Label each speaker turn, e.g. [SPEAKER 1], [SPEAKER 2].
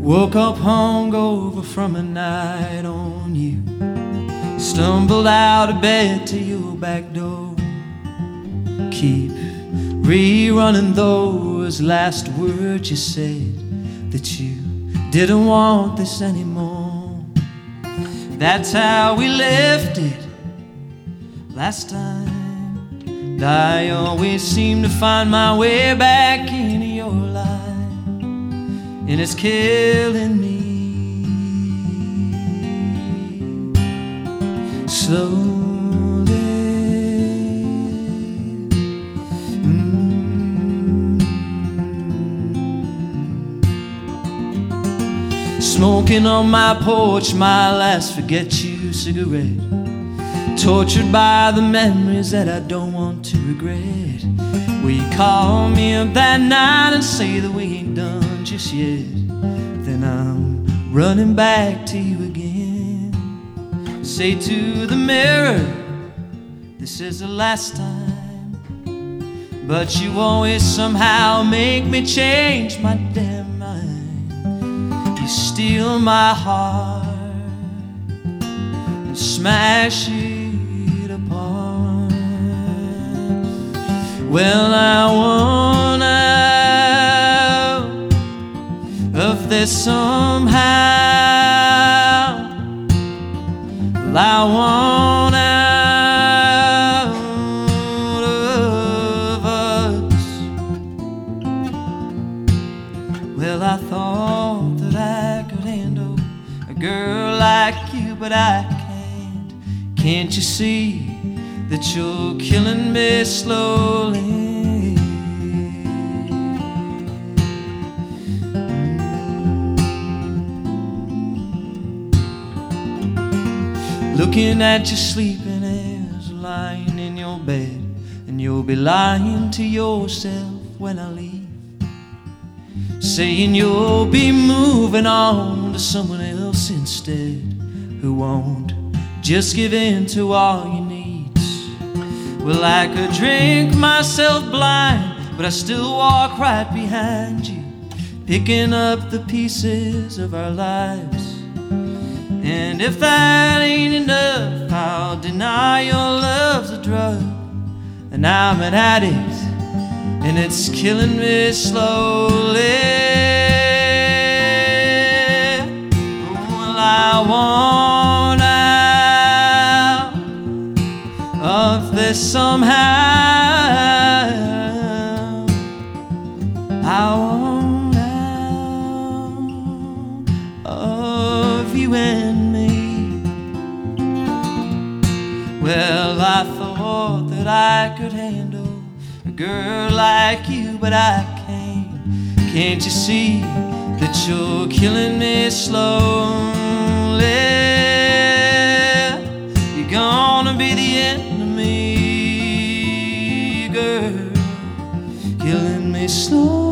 [SPEAKER 1] Woke up hungover from a night on you. Stumbled out of bed to your back door. Keep rerunning those last words you said that you didn't want this anymore. That's how we left it last time. I always seem to find my way back in. And it's killing me. Slowly. Mm. Smoking on my porch, my last forget you cigarette. Tortured by the memories that I don't want to regret. Will you call me up that night and say that we ain't done just yet? Then I'm running back to you again. Say to the mirror, this is the last time. But you always somehow make me change my damn mind. You steal my heart and smash it Well, I want out of this somehow. Well, I want out of us. Well, I thought that I could handle a girl like you, but I can't. Can't you see that you're killing me slowly? Looking at you sleeping as lying in your bed, and you'll be lying to yourself when I leave. Saying you'll be moving on to someone else instead, who won't just give in to all you. Well, I could drink myself blind, but I still walk right behind you, picking up the pieces of our lives. And if that ain't enough, I'll deny your love's a drug. And I'm an addict, and it's killing me slowly. Somehow. I want out of you and me. Well, I thought that I could handle a girl like you, but I can't. Can't you see that you're killing me slowly? Me slowly.